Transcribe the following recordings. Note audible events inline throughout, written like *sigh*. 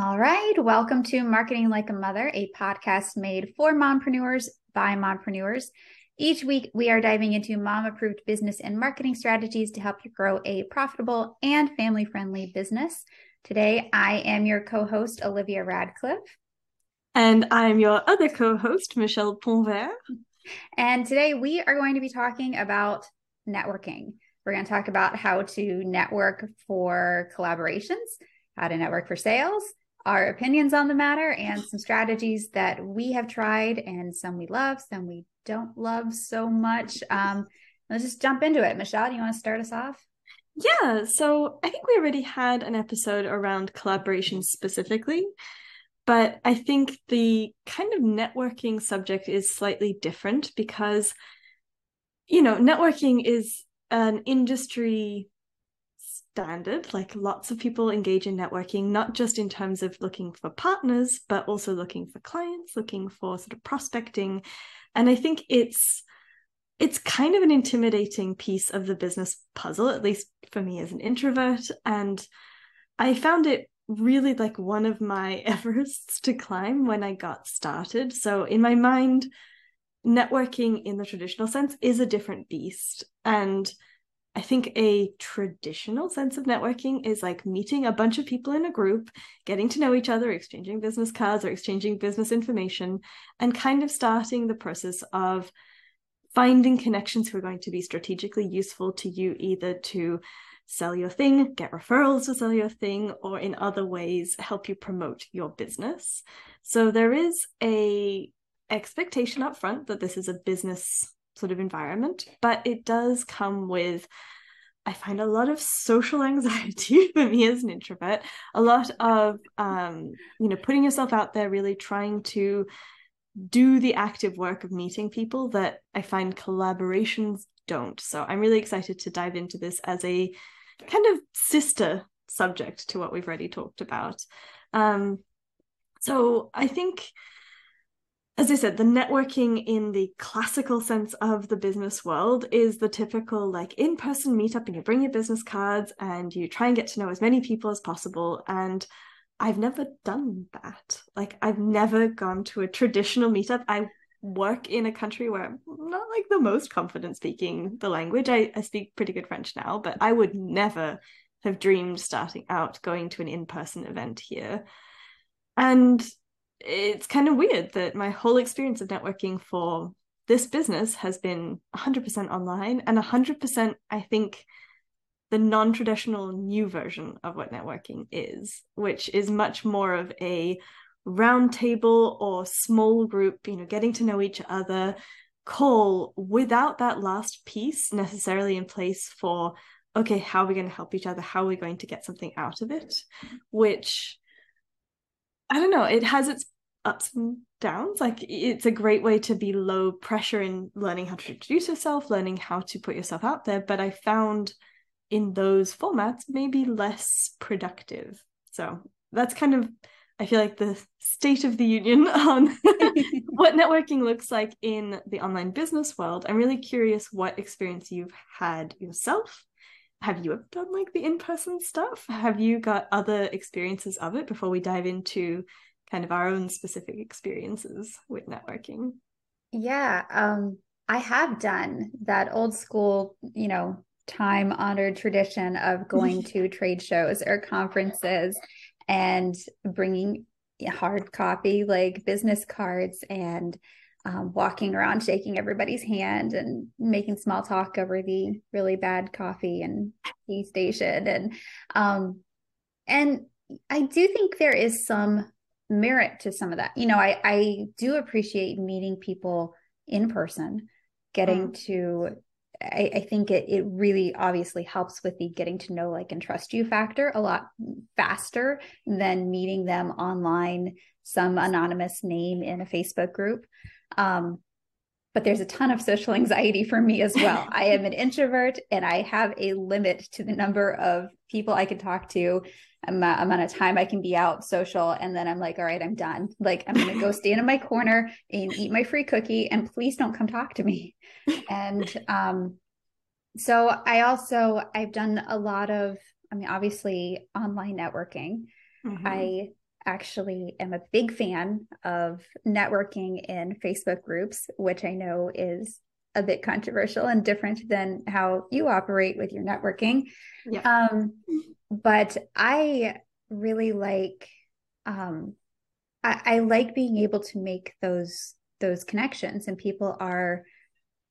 All right. Welcome to Marketing Like a Mother, a podcast made for mompreneurs by mompreneurs. Each week, we are diving into mom approved business and marketing strategies to help you grow a profitable and family friendly business. Today, I am your co host, Olivia Radcliffe. And I'm your other co host, Michelle Ponvert. And today, we are going to be talking about networking. We're going to talk about how to network for collaborations, how to network for sales, our opinions on the matter and some strategies that we have tried and some we love, some we don't love so much. Um, let's just jump into it. Michelle, do you want to start us off? Yeah, so I think we already had an episode around collaboration specifically, but I think the kind of networking subject is slightly different because, you know, networking is an industry standard. Like lots of people engage in networking, not just in terms of looking for partners, but also looking for clients, looking for sort of prospecting. And I think it's it's kind of an intimidating piece of the business puzzle, at least for me as an introvert. And I found it really like one of my *laughs* Everests to climb when I got started. So in my mind, networking in the traditional sense is a different beast. And I think a traditional sense of networking is like meeting a bunch of people in a group, getting to know each other, exchanging business cards or exchanging business information, and kind of starting the process of finding connections who are going to be strategically useful to you, either to sell your thing, get referrals to sell your thing, or in other ways help you promote your business. So there is a expectation up front that this is a business sort of environment, but it does come with I find a lot of social *laughs* anxiety for me as an introvert, a lot of um, you know, putting yourself out there, really trying to do the active work of meeting people that I find collaborations don't. So I'm really excited to dive into this as a kind of sister subject to what we've already talked about. Um, so I think as I said, the networking in the classical sense of the business world is the typical like in person meetup, and you bring your business cards and you try and get to know as many people as possible. And I've never done that. Like, I've never gone to a traditional meetup. I work in a country where I'm not like the most confident speaking the language. I, I speak pretty good French now, but I would never have dreamed starting out going to an in person event here. And it's kind of weird that my whole experience of networking for this business has been 100% online and 100% i think the non-traditional new version of what networking is which is much more of a round table or small group you know getting to know each other call without that last piece necessarily in place for okay how are we going to help each other? How are we going to get something out of it? Which I don't know, it has its ups and downs. Like it's a great way to be low pressure in learning how to introduce yourself, learning how to put yourself out there. But I found in those formats maybe less productive. So that's kind of I feel like the state of the union *laughs* on *laughs* what networking looks like in the online business world. I'm really curious what experience you've had yourself have you ever done like the in-person stuff? Have you got other experiences of it before we dive into kind of our own specific experiences with networking? Yeah um i have done that old school you know time honored tradition of going *laughs* to trade shows or conferences and bringing hard copy like business cards and um, walking around shaking everybody's hand and making small talk over the really bad coffee and tea station and um, and I do think there is some merit to some of that. You know, I I do appreciate meeting people in person, getting mm. to I, I, think it it really obviously helps with the getting to know like and trust you factor a lot faster than meeting them online, some anonymous name in a Facebook group. Um, but there's a ton of social anxiety for me as well. I am an *laughs* introvert and I have a limit to the number of people I can talk to, amount, amount of time I can be out social. And then I'm like, all right, I'm done. Like, I'm going to go stand in my corner and eat my free cookie and please don't come talk to me. And um, so I also, I've done a lot of, I mean, obviously online networking. Mm-hmm. I actually am a big fan of networking in Facebook groups, which I know is a bit controversial and different than how you operate with your networking. Yeah. Um, but I really like um, I, I like being able to make those those connections and people are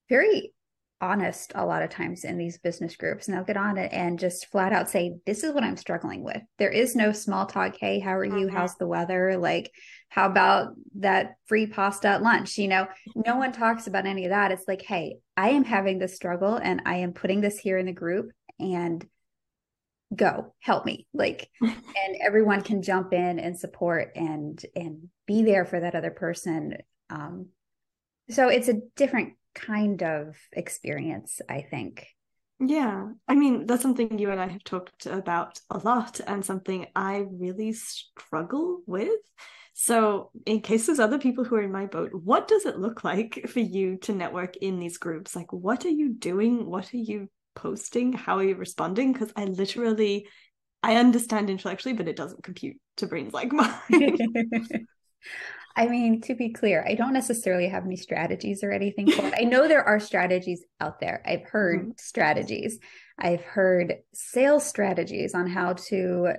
very honest a lot of times in these business groups and they'll get on it and just flat out say this is what i'm struggling with. There is no small talk hey how are you? Mm-hmm. how's the weather? Like how about that free pasta at lunch? You know no one talks about any of that. It's like hey i am having this struggle and i am putting this here in the group and go help me. Like *laughs* and everyone can jump in and support and and be there for that other person. Um so it's a different kind of experience, I think. Yeah, I mean, that's something you and I have talked about a lot and something I really struggle with. So, in case there's other people who are in my boat, what does it look like for you to network in these groups? Like, what are you doing? What are you posting? How are you responding? Because I literally, I understand intellectually, but it doesn't compute to brains like *laughs* mine. *laughs* I mean, to be clear, I don't necessarily have any strategies or anything for it. I know there are strategies out there. I've heard mm-hmm. strategies. I've heard sales strategies on how to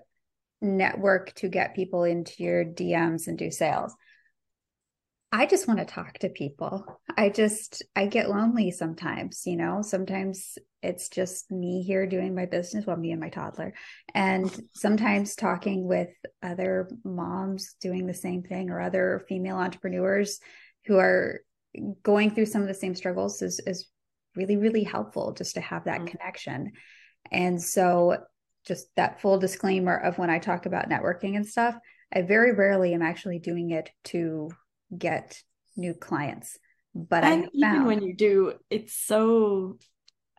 network to get people into your DMs and do sales. I just want to talk to people. I just I get lonely sometimes, you know. Sometimes it's just me here doing my business, well me and my toddler. And sometimes talking with other moms doing the same thing or other female entrepreneurs who are going through some of the same struggles is is really really helpful just to have that mm-hmm. connection. And so just that full disclaimer of when I talk about networking and stuff, I very rarely am actually doing it to get new clients. But and I even when you do, it's so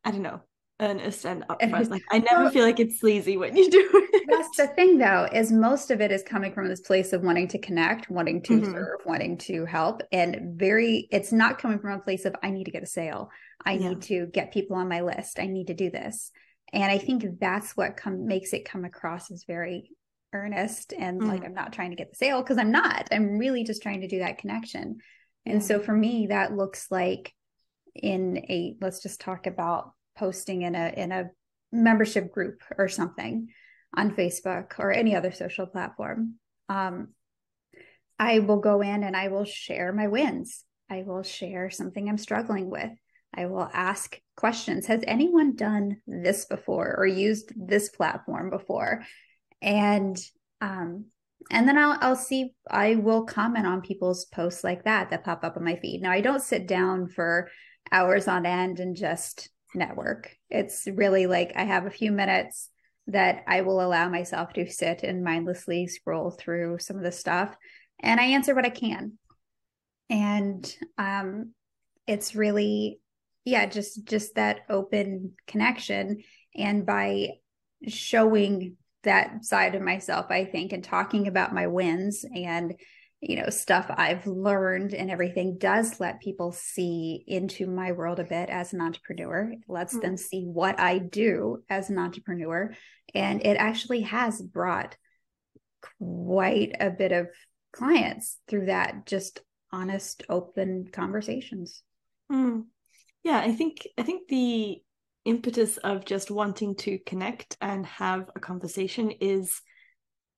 I don't know earnest *laughs* and upfront. Like I never feel like it's sleazy when you do it. *laughs* That's the thing, though, is most of it is coming from this place of wanting to connect, wanting to mm-hmm. serve, wanting to help, and very. It's not coming from a place of I need to get a sale. I yeah. need to get people on my list. I need to do this, and I think that's what come makes it come across as very earnest and mm. like I'm not trying to get the sale because I'm not. I'm really just trying to do that connection. And so for me that looks like in a let's just talk about posting in a in a membership group or something on Facebook or any other social platform. Um, I will go in and I will share my wins. I will share something I'm struggling with. I will ask questions. Has anyone done this before or used this platform before? and um and then I'll I'll see I will comment on people's posts like that that pop up on my feed. Now I don't sit down for hours on end and just network. It's really like I have a few minutes that I will allow myself to sit and mindlessly scroll through some of the stuff and I answer what I can. And um it's really yeah, just just that open connection and by showing that side of myself, I think, and talking about my wins and you know stuff I've learned and everything does let people see into my world a bit as an entrepreneur. It lets mm-hmm. them see what I do as an entrepreneur, and it actually has brought quite a bit of clients through that just honest open conversations mm. yeah i think i think the impetus of just wanting to connect and have a conversation is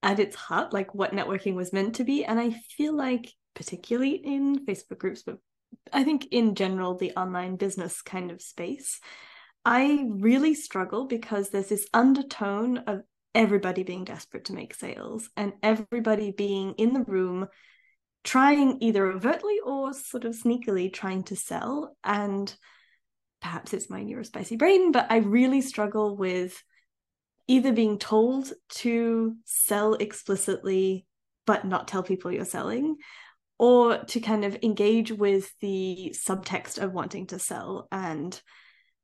at its heart like what networking was meant to be. And i feel like particularly in facebook groups but i think in general the online business kind of space i really struggle because there's this undertone of everybody being desperate to make sales and everybody being in the room trying either overtly or sort of sneakily trying to sell. And perhaps it's my neurospicy brain, but I really struggle with either being told to sell explicitly but not tell people you're selling or to kind of engage with the subtext of wanting to sell and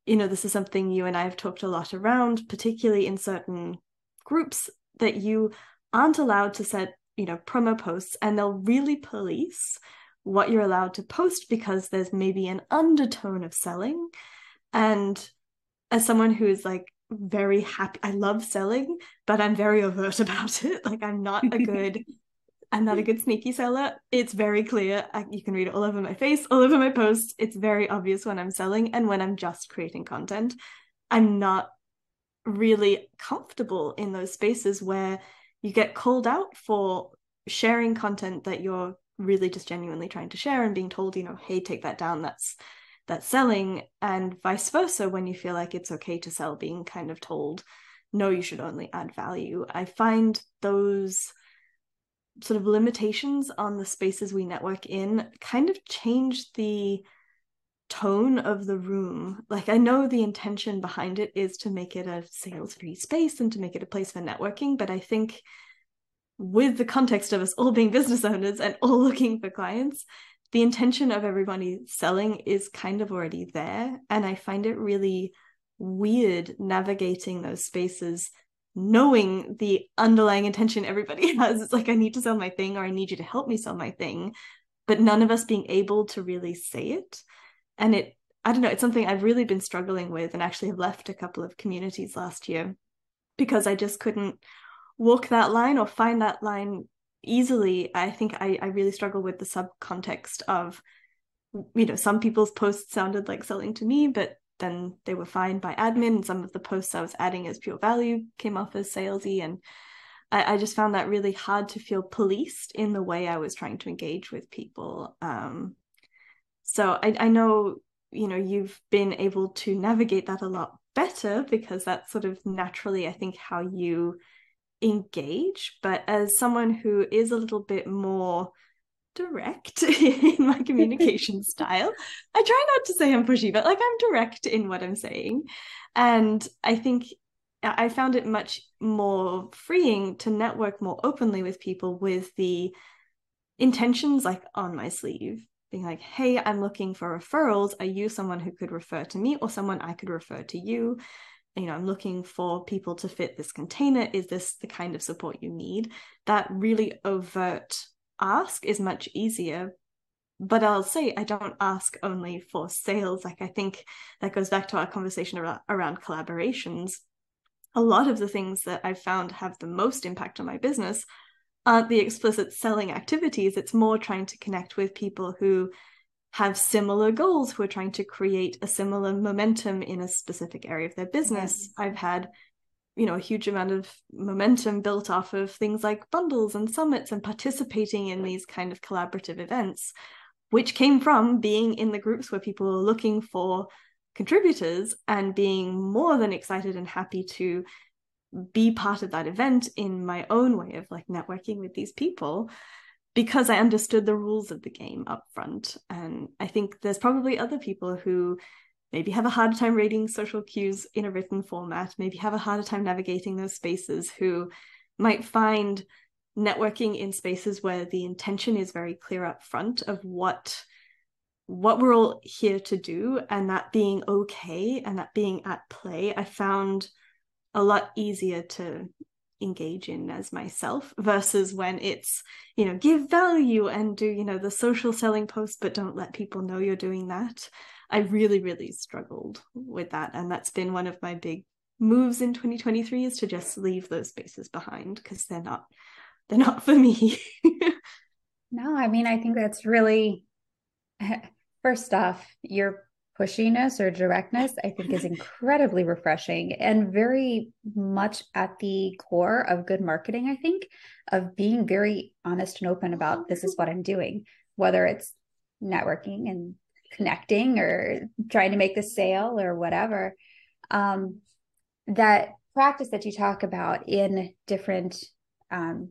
you know this is something you and I have talked a lot around particularly in certain groups that you aren't allowed to set you know promo posts and they'll really police what you're allowed to post because there's maybe an undertone of selling. And as someone who's like very happy, I love selling, but I'm very overt *laughs* about it. Like I'm not a good I'm not a good sneaky seller. It's very clear. I, you can read it all over my face, all over my posts. It's very obvious when I'm selling and when I'm just creating content. I'm not really comfortable in those spaces where you get called out for sharing content that you're really just genuinely trying to share and being told, you know, hey, take that down. That's that's selling and vice versa when you feel like it's okay to sell being kind of told no you should only add value. I find those sort of limitations on the spaces we network in kind of change the tone of the room. Like i know the intention behind it is to make it a sales free space and to make it a place for networking but i think with the context of us all being business owners and all *laughs* looking for clients the intention of everybody selling is kind of already there. And I find it really weird navigating those spaces, knowing the underlying intention everybody *laughs* has. It's like, I need to sell my thing or I need you to help me sell my thing. But none of us being able to really say it. And it, I don't know, it's something I've really been struggling with and actually have left a couple of communities last year because I just couldn't walk that line or find that line easily i think i i really struggle with the subcontext of you know some people's posts sounded like selling to me but then they were fine by admin and some of the posts i was adding as pure value came off as salesy and I, I just found that really hard to feel policed in the way i was trying to engage with people um so i i know you know you've been able to navigate that a lot better because that's sort of naturally i think how you engage, but as someone who is a little bit more direct *laughs* in my *laughs* communication style, I try not to say I'm pushy, but like I'm direct in what I'm saying. And I think I found it much more freeing to network more openly with people with the intentions like on my sleeve being like, hey, I'm looking for referrals. Are you someone who could refer to me or someone I could refer to you? You know i'm looking for people to fit this container. Is this the kind of support you need? That really overt ask is much easier. But i'll say i don't ask only for sales. Like i think that goes back to our conversation around, around collaborations. A lot of the things that i've found have the most impact on my business aren't the explicit selling activities. It's more trying to connect with people who have similar goals who are trying to create a similar momentum in a specific area of their business. I've had, you know, a huge amount of momentum built off of things like bundles and summits and participating in these kind of collaborative events, which came from being in the groups where people are looking for contributors and being more than excited and happy to be part of that event in my own way of like networking with these people because I understood the rules of the game up front. And I think there's probably other people who maybe have a harder time reading social cues in a written format, maybe have a harder time navigating those spaces, who might find networking in spaces where the intention is very clear up front of what what we're all here to do and that being okay and that being at play i found a lot easier to engage in as myself versus when it's you know give value and do you know the social selling post but don't let people know you're doing that. I really really struggled with that. And that's been one of my big moves in 2023 is to just leave those spaces behind because they're not they're not for me. *laughs* No i mean i think that's really *laughs* first off you're pushiness or directness, I think is incredibly refreshing and very much at the core of good marketing, I think, of being very honest and open about this is what I'm doing, whether it's networking and connecting or trying to make the sale or whatever. Um, that practice that you talk about in different um,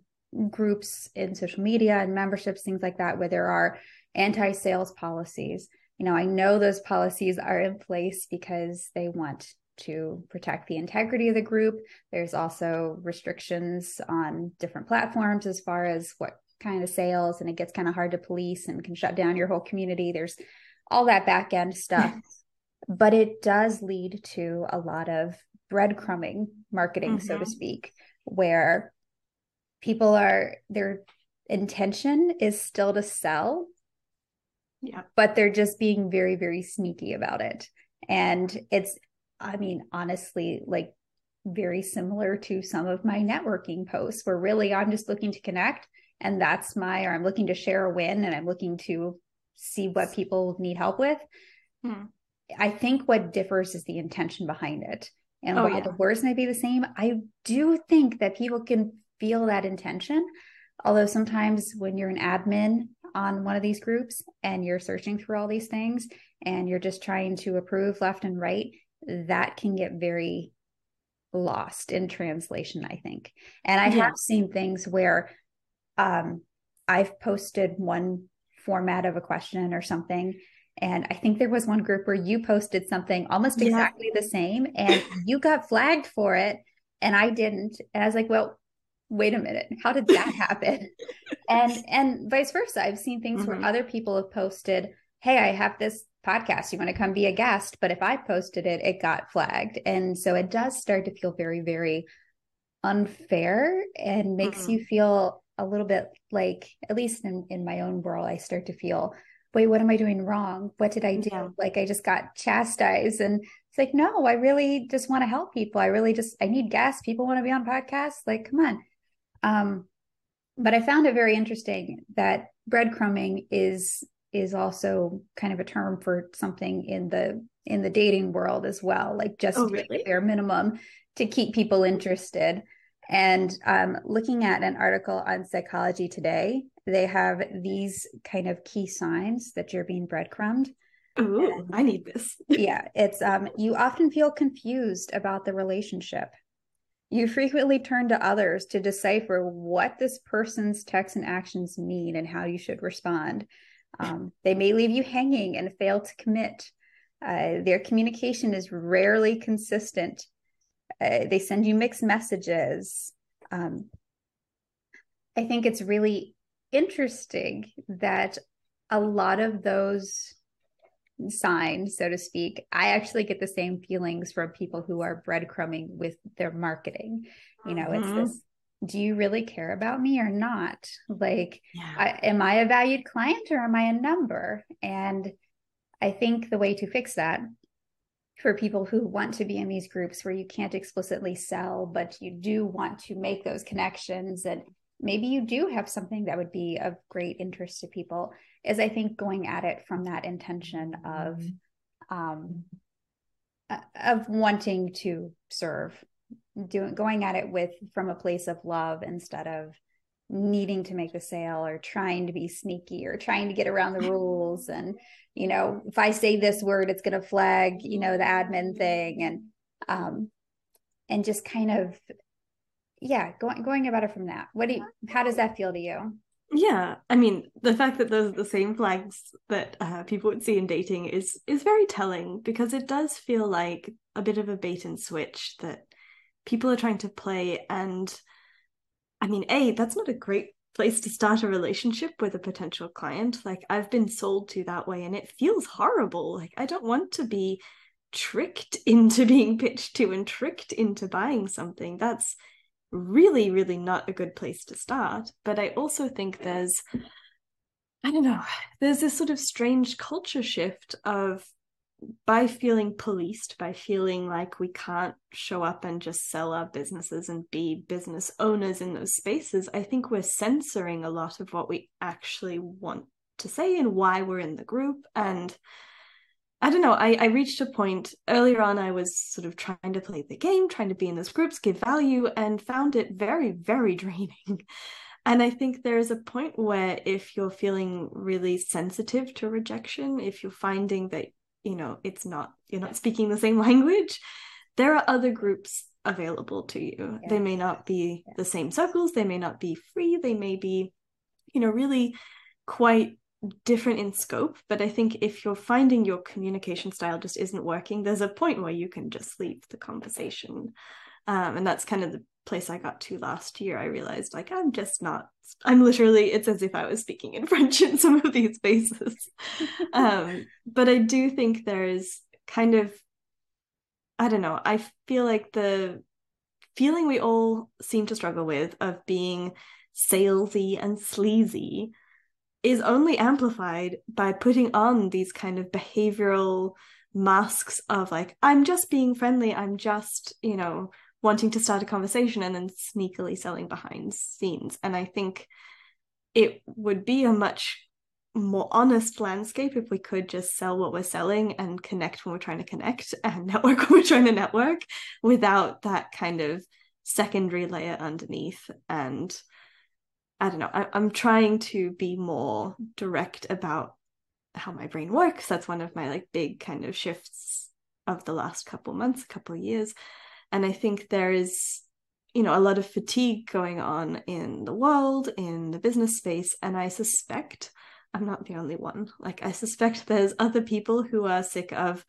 groups in social media and memberships, things like that, where there are anti sales policies you know, I know those policies are in place because they want to protect the integrity of the group. There's also restrictions on different platforms as far as what kind of sales, and it gets kind of hard to police and can shut down your whole community. There's all that back end stuff. *laughs* but it does lead to a lot of breadcrumbing marketing, mm-hmm. so to mm-hmm. speak, where people are their intention is still to sell yeah. But they're just being very, very sneaky about it. And it's, I mean, honestly, like very similar to some of my networking posts where really I'm just looking to connect and that's my or i'm looking to share a win and i'm looking to see what people need help with hmm. i think what differs is the intention behind it and oh, while yeah. the words may be the same i do think that people can feel that intention although sometimes when you're an admin on one of these groups and you're searching through all these things and you're just trying to approve left and right that can get very lost in translation i think and i yeah. have seen things where um, i've posted one format of a question or something and i think there was one group where you posted something almost yeah. exactly the same and you got flagged for it and i didn't and i was like well wait a minute how did that happen? *laughs* And and vice versa i've seen things mm-hmm. where other people have posted hey i have this podcast you want to come be a guest? But if i posted it it got flagged. And so it does start to feel very very unfair and makes mm-hmm. you feel a little bit like at least in, in my own world i start to feel wait what am i doing wrong? What did i do? Yeah. like i just got chastised. And it's like no i really just want to help people. I really just i need guests people want to be on podcasts? Like come on um but i found it very interesting that breadcrumbing is is also kind of a term for something in the in the dating world as well like just oh, really? bare minimum to keep people interested and um, looking at an article on psychology today they have these kind of key signs that you're being breadcrumbed Ooh, I need this. yeah, it's um you often feel confused about the relationship. You frequently turn to others to decipher what this person's texts and actions mean and how you should respond. Um, they may leave you hanging and fail to commit. Uh, their communication is rarely consistent. Uh, they send you mixed messages. Um, I think it's really interesting that a lot of those signs, so to speak, I actually get the same feelings from people who are breadcrumbing with their marketing. You know, mm-hmm. it's this do you really care about me or not? Like, yeah. I, am I a valued client or am I a number? And I think the way to fix that for people who want to be in these groups where you can't explicitly sell, but you do want to make those connections and maybe you do have something that would be of great interest to people is I think going at it from that intention of um of wanting to serve doing going at it with from a place of love instead of needing to make the sale or trying to be sneaky or trying to get around the rules *laughs* and you know if i say this word it's going to flag you know the admin thing and um and just kind of yeah going going about it from that. What do you how does that feel to you? Yeah i mean the fact that those are the same flags that uh, people would see in dating is is very telling because it does feel like a bit of a bait and switch that people are trying to play. And i mean a that's not a great place to start a relationship with a potential client. Like i've been sold to that way and it feels horrible. Like i don't want to be tricked *laughs* into being pitched to and tricked into buying something. That's really really not a good place to start but i also think there's i don't know there's this sort of strange culture shift of by feeling policed, by feeling like we can't show up and just sell our businesses and be business owners in those spaces, I think we're censoring a lot of what we actually want to say and why we're in the group. And I don't know, I, I reached a point earlier on, I was sort of trying to play the game, trying to be in those groups, give value, and found it very, very *laughs* draining. And I think there's a point where if you're feeling really sensitive to rejection, if you're finding that you know it's not you're not speaking the same *laughs* language there are other groups available to you yeah. they may not be yeah. the same circles they may not be free they may be you know really quite different in scope but i think if you're finding your communication style just isn't working there's a point where you can just leave the conversation um, and that's kind of the place I got to last year, I realized like I'm just not I'm literally it's as if I was speaking in *laughs* French in some of these spaces. um, but I do think there's kind of I don't know, I feel like the feeling we all seem to struggle with of being salesy and sleazy is only amplified by putting on these kind of behavioral masks of like i'm just being friendly i'm just you know wanting to start a conversation and then sneakily selling behind scenes. And I think it would be a much more honest landscape if we could just sell what we're selling and connect when we're trying to connect *laughs* and network when we're trying to network without that kind of secondary layer underneath and i don't know. I, i'm trying to be more direct about how my brain works. That's one of my like big kind of shifts of the last couple months a couple years. And i think there is you know a lot of fatigue going on in the world in the business space and i suspect i'm not the only one like i suspect there's other people who are sick of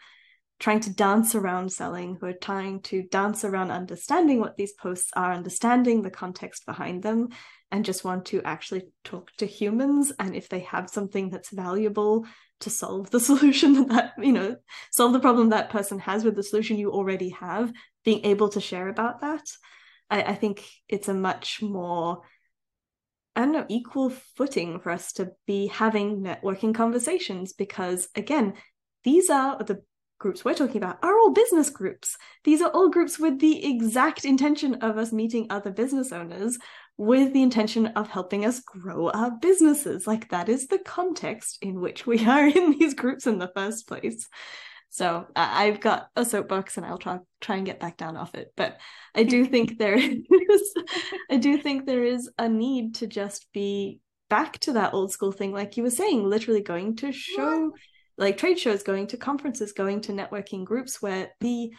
trying to dance around selling who are trying to dance around understanding what these posts are understanding the context behind them and just want to actually talk to humans. And if they have something that's valuable to solve the *laughs* solution that, you know solve the problem that person has with the solution you already have being able to share about that I, I think it's a much more I don't know, equal footing for us to be having networking conversations because, again, these are the groups we're talking about are all business groups. These are all groups with the exact intention of us meeting other business owners with the intention of helping us grow our businesses. Like that is the context in which we are in these groups in the first place. So uh, I've got a soapbox and I'll try try and get back down off it. But I do *laughs* think there is I do think there is a need to just be back to that old school thing, like you were saying, literally going to show like trade shows, going to conferences, going to networking groups where the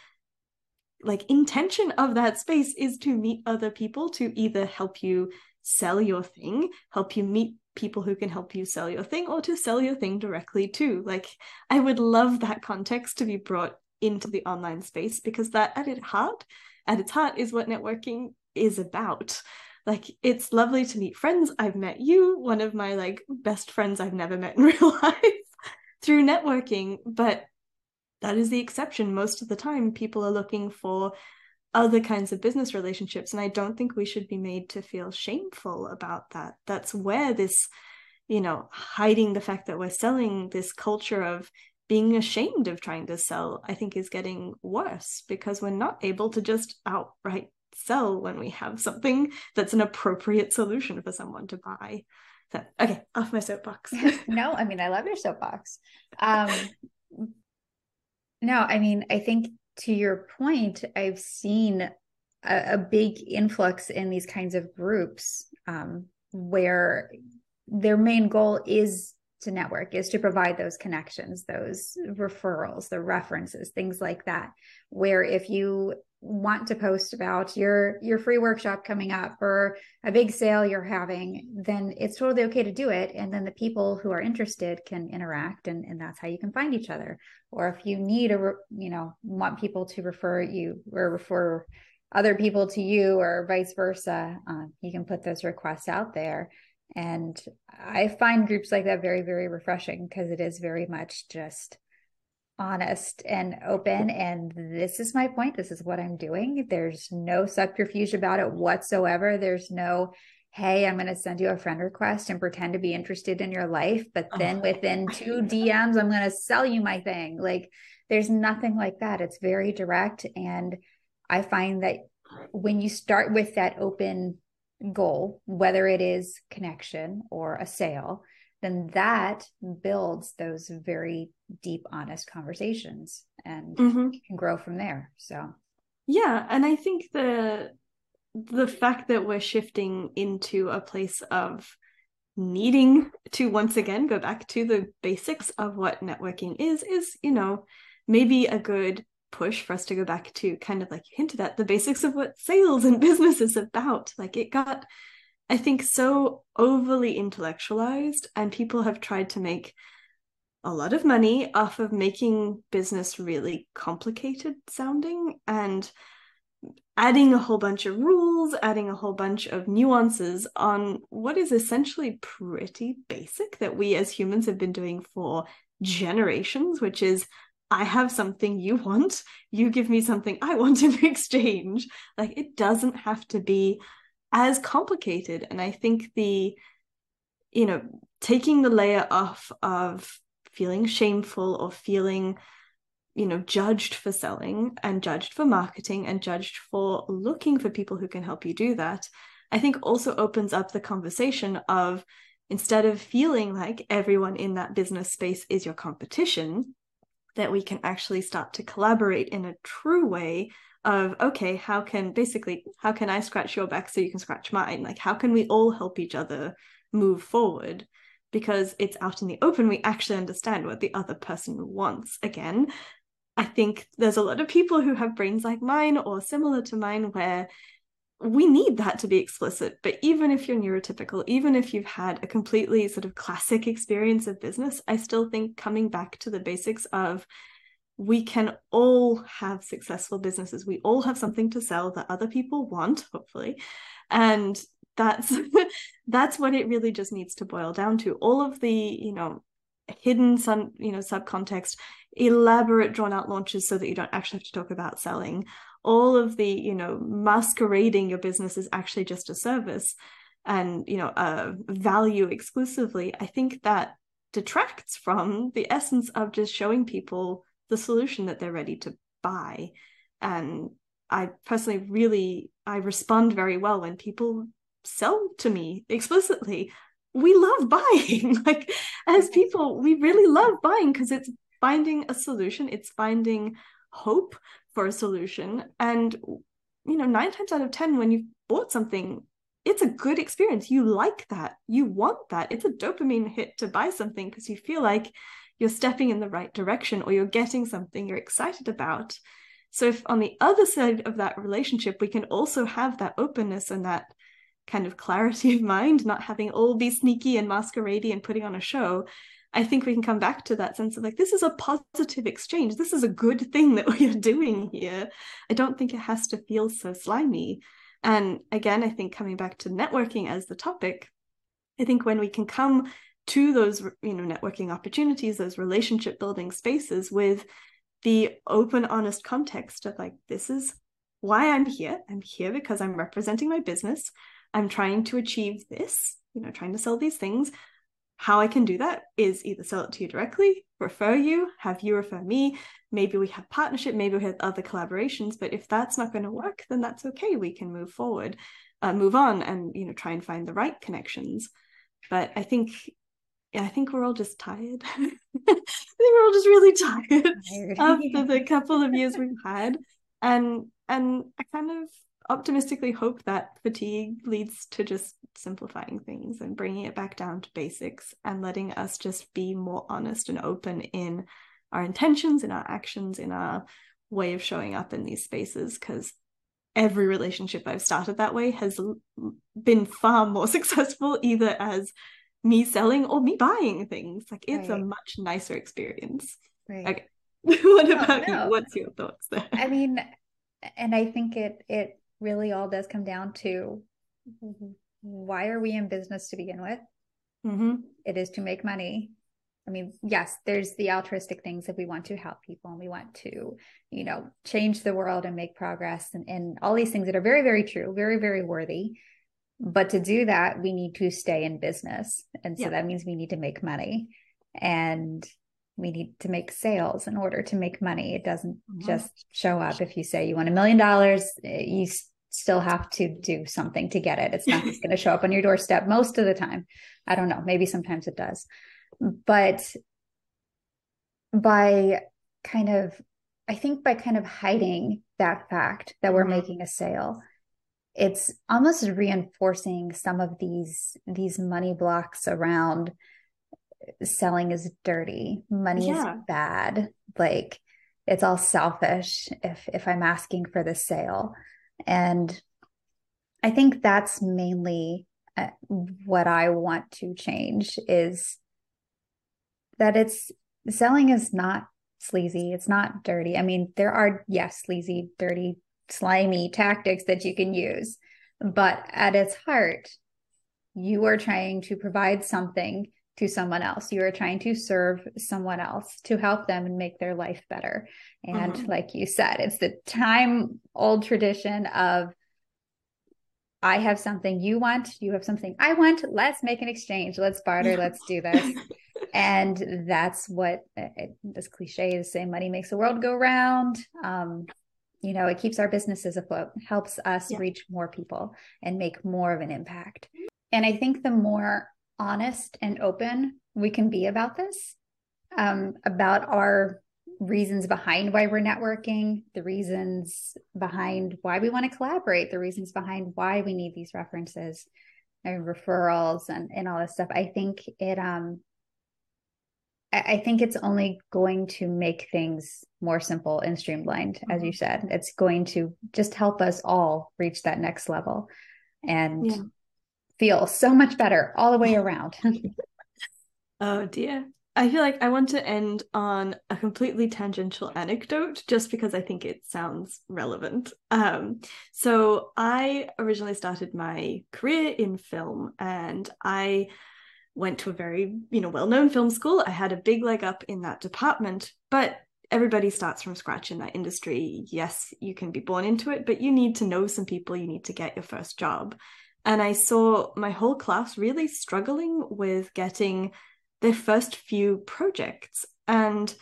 like intention of that space is to meet other people to either help you sell your thing, help you meet people who can help you sell your thing or to sell your thing directly too. Like I would love that context to be brought into the online space because that at its heart, at its heart is what networking is about. Like it's lovely to meet friends. I've met you, one of my like best friends I've never met in *laughs* real life through networking, but that is the exception. Most of the time people are looking for other kinds of business relationships and i don't think we should be made to feel shameful about that that's where this you know hiding the fact that we're selling this culture of being ashamed of trying to sell i think is getting worse because we're not able to just outright sell when we have something that's an appropriate solution for someone to buy so okay off my soapbox. *laughs* No i mean i love your soapbox. Um no i mean i think to your point, I've seen a, a big influx in these kinds of groups um, where their main goal is to network is to provide those connections those referrals the references things like that where if you want to post about your your free workshop coming up or a big sale you're having then it's totally okay to do it. And then the people who are interested can interact and, and that's how you can find each other. Or if you need a you know want people to refer you or refer other people to you or vice versa uh, you can put those requests out there. And i find groups like that very very refreshing because it is very much just honest and open and this is my point this is what i'm doing. There's no subterfuge about it whatsoever. There's no hey i'm going to send you a friend request and pretend to be interested in your life but then within *laughs* two dms i'm going to sell you my thing. Like there's nothing like that. It's very direct and i find that when you start with that open goal whether it is connection or a sale then that builds those very deep, honest conversations and mm-hmm. can grow from there. So, yeah. And I think the, the fact that we're shifting into a place of needing to once again go back to the basics of what networking is, is, you know, maybe a good push for us to go back to kind of like you hinted at the basics of what sales and *laughs* business is about. Like it got I think, so overly intellectualized, and people have tried to make a lot of money off of making business really complicated sounding and adding a whole bunch of rules, adding a whole bunch of nuances on what is essentially pretty basic that we as humans have been doing for generations, which is I have something you want, you give me something I want in *laughs* exchange. Like it doesn't have to be as complicated. And I think the, you know, taking the layer off of feeling shameful or feeling, you know, judged for selling and judged for marketing and judged for looking for people who can help you do that, I think also opens up the conversation of instead of feeling like everyone in that business space is your competition, that we can actually start to collaborate in a true way of okay how can basically how can i scratch your back so you can scratch mine? Like how can we all help each other move forward? Because it's out in the open. We actually understand what the other person wants. Again i think there's a lot of people who have brains like mine or similar to mine where we need that to be explicit. But even if you're neurotypical even if you've had a completely sort of classic experience of business i still think coming back to the basics of we can all have successful businesses. We all have something to sell that other people want, hopefully. And that's *laughs* that's what it really just needs to boil down to. All of the, you know, hidden some, you know, subcontext, elaborate drawn out launches so that you don't actually have to talk about selling. All of the, you know, masquerading your business is actually just a service and, you know, a value exclusively. I think that detracts from the essence of just showing people the solution that they're ready to buy. And i personally really i respond very well when people sell to me explicitly. We love buying. *laughs* Like as people we really love buying because it's finding a solution. It's finding hope for a solution. And you know 9 times out of 10 when you've bought something it's a good experience. You like that. You want that. It's a dopamine hit to buy something because you feel like you're stepping in the right direction or you're getting something you're excited about. So, if on the other side of that relationship, we can also have that openness and that kind of clarity of mind, not having all be sneaky and masqueradey and putting on a show, I think we can come back to that sense of like, this is a positive exchange. This is a good thing that *laughs* we are doing here. I don't think it has to feel so slimy. And again, I think coming back to networking as the topic, I think when we can come to those you know networking opportunities those relationship building spaces with the open honest context of like this is why i'm here. I'm here because i'm representing my business. I'm trying to achieve this you know trying to sell these things. How i can do that is either sell it to you directly refer you have you refer me. Maybe we have partnership maybe we have other collaborations but if that's not going to work then that's okay. We can move forward uh, move on and you know try and find the right connections. But i think yeah, I think we're all just tired. *laughs* I think we're all just really tired, tired. *laughs* after the couple of years we've had. And and I kind of optimistically hope that fatigue leads to just simplifying things and bringing it back down to basics and letting us just be more honest and open in our intentions, in our actions, in our way of showing up in these spaces. Because every relationship I've started that way has been far more *laughs* successful, either as me selling or me buying things. Like it's right. a much nicer experience. Right. Okay. *laughs* what oh, about no. you? What's your thoughts there? I mean, and I think it it really all does come down to why are we in business to begin with? Mm-hmm. It is to make money. I mean, yes, there's the altruistic things that we want to help people and we want to, you know, change the world and make progress and, and all these things that are very, very true, very, very worthy. But to do that, we need to stay in business. And so yeah. that means we need to make money and we need to make sales in order to make money. It doesn't mm-hmm. just show up. If you say you want a million dollars, eh, you still have to do something to get it. It's not just *laughs* going to show up on your doorstep most of the time. I don't know. Maybe sometimes it does. But by kind of, I think by kind of hiding that fact that we're mm-hmm. making a sale, it's almost reinforcing some of these these money blocks around selling is dirty money yeah. is bad like it's all selfish if if i'm asking for the sale and i think that's mainly uh, what i want to change is that it's selling is not sleazy it's not dirty i mean there are yes sleazy dirty slimy tactics that you can use. But at its heart, you are trying to provide something to someone else. You are trying to serve someone else to help them and make their life better. And mm-hmm. like you said, it's the time old tradition of I have something you want, you have something I want. Let's make an exchange. Let's barter. Let's do this. *laughs* and that's what this cliche is saying money makes the world go round. Um, you know it keeps our businesses afloat helps us yeah. reach more people and make more of an impact and i think the more honest and open we can be about this, um, about our reasons behind why we're networking, the reasons behind why we want to collaborate, the reasons behind why we need these references and referrals and, and all this stuff. I think it um I think it's only going to make things more simple and streamlined, mm-hmm. as you said. It's going to just help us all reach that next level and yeah. feel so much better all the way around. *laughs* oh dear. I feel like I want to end on a completely tangential anecdote just because I think it sounds relevant. Um, so I originally started my career in film and I went to a very, you know, well-known film school. I had a big leg up in that department, but everybody starts from scratch in that industry. Yes, you can be born into it, but you need to know some people, you need to get your first job. And I saw my whole class really struggling with getting their first few projects. And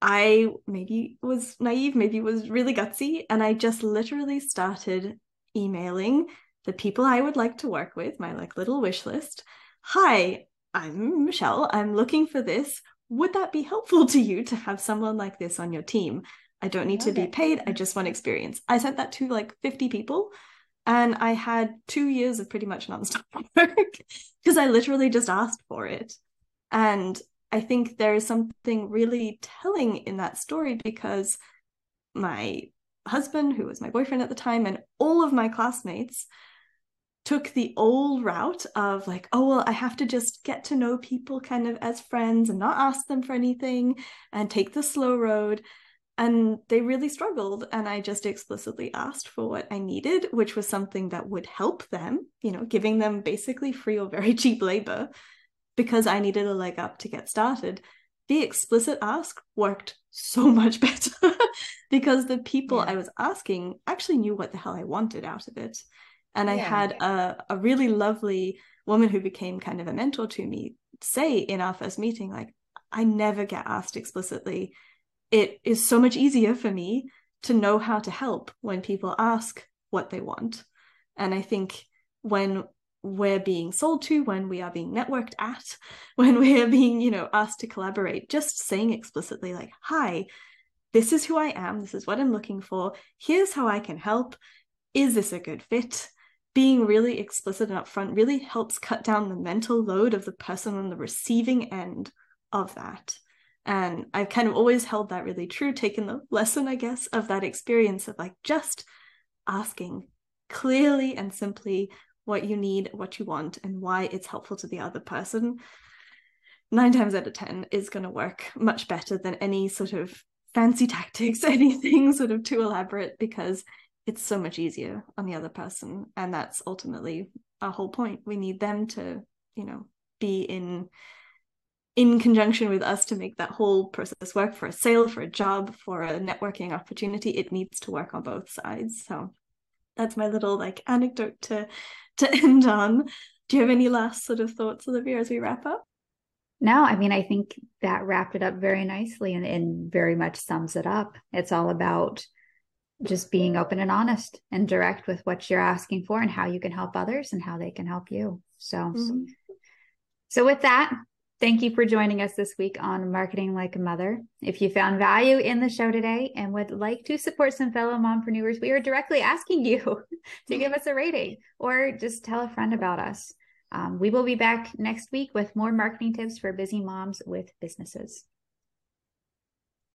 I maybe was naive, maybe was really gutsy, and I just literally started emailing the people I would like to work with, my like little wish list, Hi, I'm Michelle. I'm looking for this. Would that be helpful to you to have someone like this on your team? I don't need to be paid. I just want experience. I sent that to like 50 people and I had two years of pretty much nonstop *laughs* work because I literally just asked for it. And I think there is something really telling in that story because my husband, who was my boyfriend at the time, and all of my classmates took the old route of like, oh, well, I have to just get to know people kind of as friends and not ask them for anything and take the slow road. And they really struggled. And I just explicitly asked for what I needed, which was something that would help them, you know, giving them basically free or very *laughs* cheap labor because I needed a leg up to get started. The explicit ask worked so *laughs* much better *laughs* because the people yeah. I was asking actually knew what the hell I wanted out of it. And I had a, a really lovely woman who became kind of a mentor to me say in our first meeting, like, I never get asked explicitly. It is so much easier for me to know how to help when people ask what they want. And I think when we're being sold to, when we are being networked at, *laughs* when we are being, you know, asked to collaborate, just saying explicitly, like, hi, this is who I am, this is what I'm looking for, here's how I can help. Is this a good fit? Being really explicit and upfront really helps cut down the mental load of the person on the receiving end of that. And I've kind of always held that really true, taken the lesson, I guess, of that experience of like just asking clearly and simply what you need, what you want, and why it's helpful to the other person. Nine times out of 10 is going to work much better than any sort of fancy tactics, *laughs* anything sort of too elaborate, because it's so much easier on the other person and that's ultimately our whole point. We need them to you know be in in conjunction with us to make that whole process work for a sale for a job for a networking opportunity. It needs to work on both sides. So that's my little like anecdote to to *laughs* end on. Do you have any last sort of thoughts olivia as we wrap up? No i mean i think that wrapped it up very nicely and, and very much sums it up. It's all about just being open and honest and direct with what you're asking for and how you can help others and how they can help you. So, mm-hmm. so with that, thank you for joining us this week on Marketing Like a Mother. If you found value in the show today and would like to support some fellow mompreneurs, we are directly asking you *laughs* to give us a rating or just tell a friend about us. Um, we will be back next week with more marketing tips for busy moms with businesses.